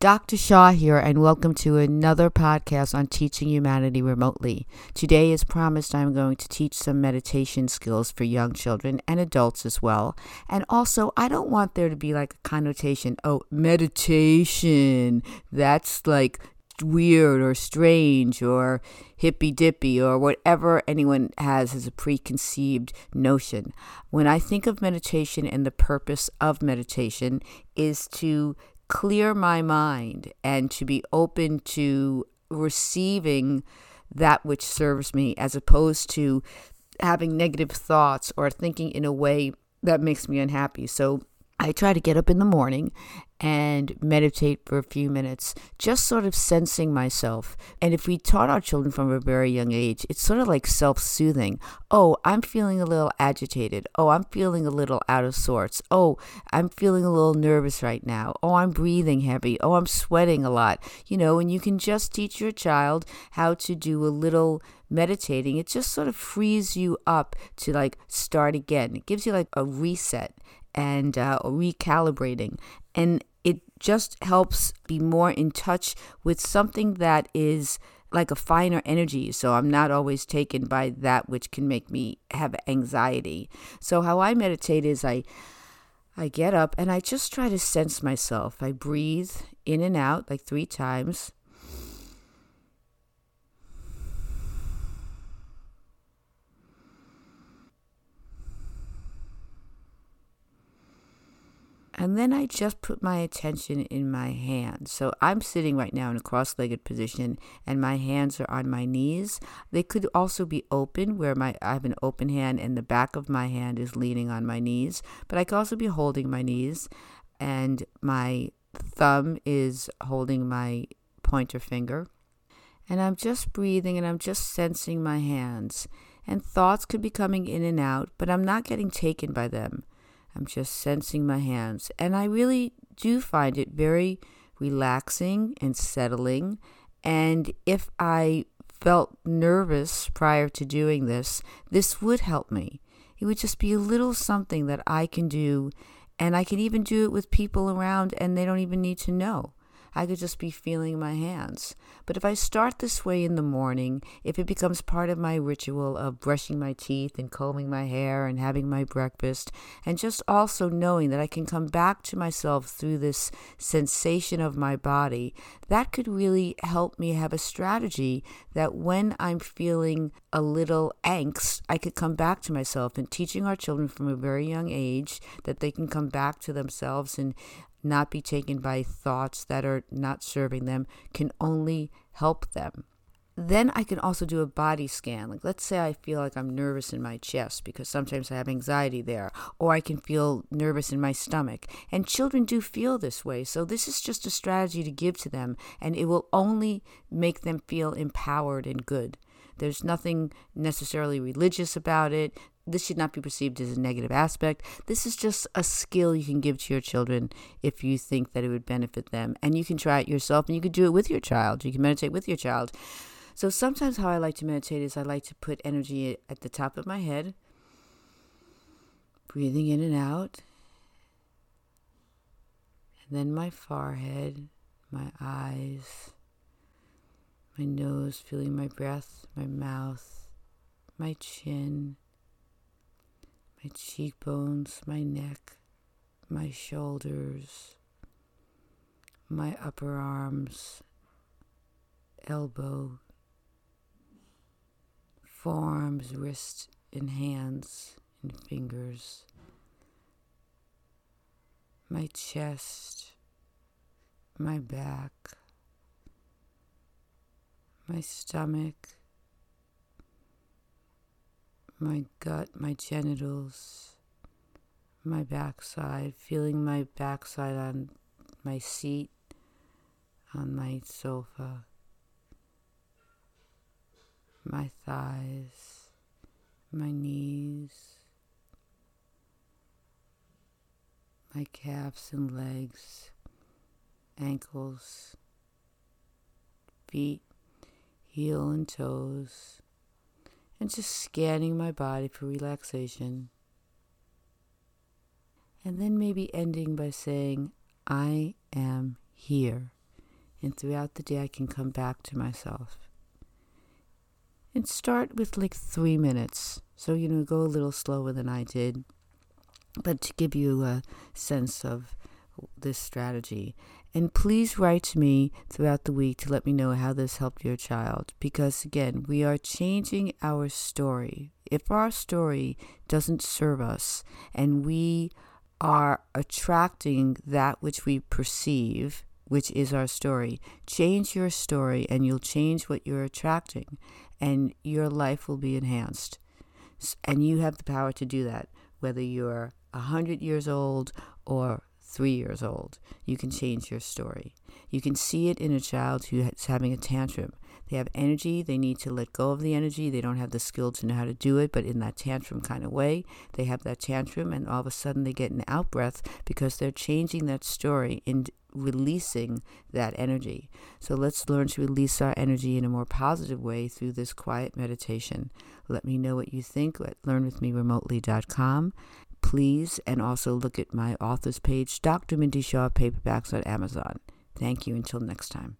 Dr. Shaw here, and welcome to another podcast on teaching humanity remotely. Today, as promised, I'm going to teach some meditation skills for young children and adults as well. And also, I don't want there to be like a connotation oh, meditation. That's like weird or strange or hippy dippy or whatever anyone has as a preconceived notion. When I think of meditation and the purpose of meditation is to clear my mind and to be open to receiving that which serves me as opposed to having negative thoughts or thinking in a way that makes me unhappy. So I try to get up in the morning and meditate for a few minutes, just sort of sensing myself. And if we taught our children from a very young age, it's sort of like self soothing. Oh, I'm feeling a little agitated. Oh, I'm feeling a little out of sorts. Oh, I'm feeling a little nervous right now. Oh, I'm breathing heavy. Oh, I'm sweating a lot. You know, and you can just teach your child how to do a little meditating. It just sort of frees you up to like start again. It gives you like a reset and uh, recalibrating. And it just helps be more in touch with something that is like a finer energy. So I'm not always taken by that which can make me have anxiety. So how I meditate is I I get up and I just try to sense myself. I breathe in and out like 3 times. And then I just put my attention in my hands. So I'm sitting right now in a cross legged position and my hands are on my knees. They could also be open, where my I have an open hand and the back of my hand is leaning on my knees. But I could also be holding my knees and my thumb is holding my pointer finger. And I'm just breathing and I'm just sensing my hands. And thoughts could be coming in and out, but I'm not getting taken by them. I'm just sensing my hands. And I really do find it very relaxing and settling. And if I felt nervous prior to doing this, this would help me. It would just be a little something that I can do. And I can even do it with people around and they don't even need to know. I could just be feeling my hands. But if I start this way in the morning, if it becomes part of my ritual of brushing my teeth and combing my hair and having my breakfast, and just also knowing that I can come back to myself through this sensation of my body, that could really help me have a strategy that when I'm feeling a little angst, I could come back to myself and teaching our children from a very young age that they can come back to themselves and not be taken by thoughts that are not serving them can only help them. Then I can also do a body scan. Like, let's say I feel like I'm nervous in my chest because sometimes I have anxiety there, or I can feel nervous in my stomach. And children do feel this way. So, this is just a strategy to give to them, and it will only make them feel empowered and good. There's nothing necessarily religious about it. This should not be perceived as a negative aspect. This is just a skill you can give to your children if you think that it would benefit them. And you can try it yourself and you can do it with your child. You can meditate with your child. So sometimes how I like to meditate is I like to put energy at the top of my head, breathing in and out, and then my forehead, my eyes, my nose, feeling my breath, my mouth, my chin, my cheekbones, my neck, my shoulders, my upper arms, elbow, forearms, wrists, and hands and fingers, my chest, my back, my stomach, my gut, my genitals, my backside, feeling my backside on my seat, on my sofa, my thighs, my knees, my calves and legs, ankles, feet, heel and toes and just scanning my body for relaxation. And then maybe ending by saying, I am here. And throughout the day, I can come back to myself. And start with like three minutes. So, you know, go a little slower than I did, but to give you a sense of this strategy. And please write to me throughout the week to let me know how this helped your child. Because again, we are changing our story. If our story doesn't serve us and we are attracting that which we perceive, which is our story, change your story and you'll change what you're attracting, and your life will be enhanced. And you have the power to do that, whether you're 100 years old or three years old. You can change your story. You can see it in a child who is having a tantrum. They have energy, they need to let go of the energy, they don't have the skill to know how to do it, but in that tantrum kind of way, they have that tantrum, and all of a sudden they get an outbreath because they're changing that story in releasing that energy. So let's learn to release our energy in a more positive way through this quiet meditation. Let me know what you think at learnwithmeremotely.com please, and also look at my author's page, Dr. Mindy Shaw Paperbacks on Amazon. Thank you. Until next time.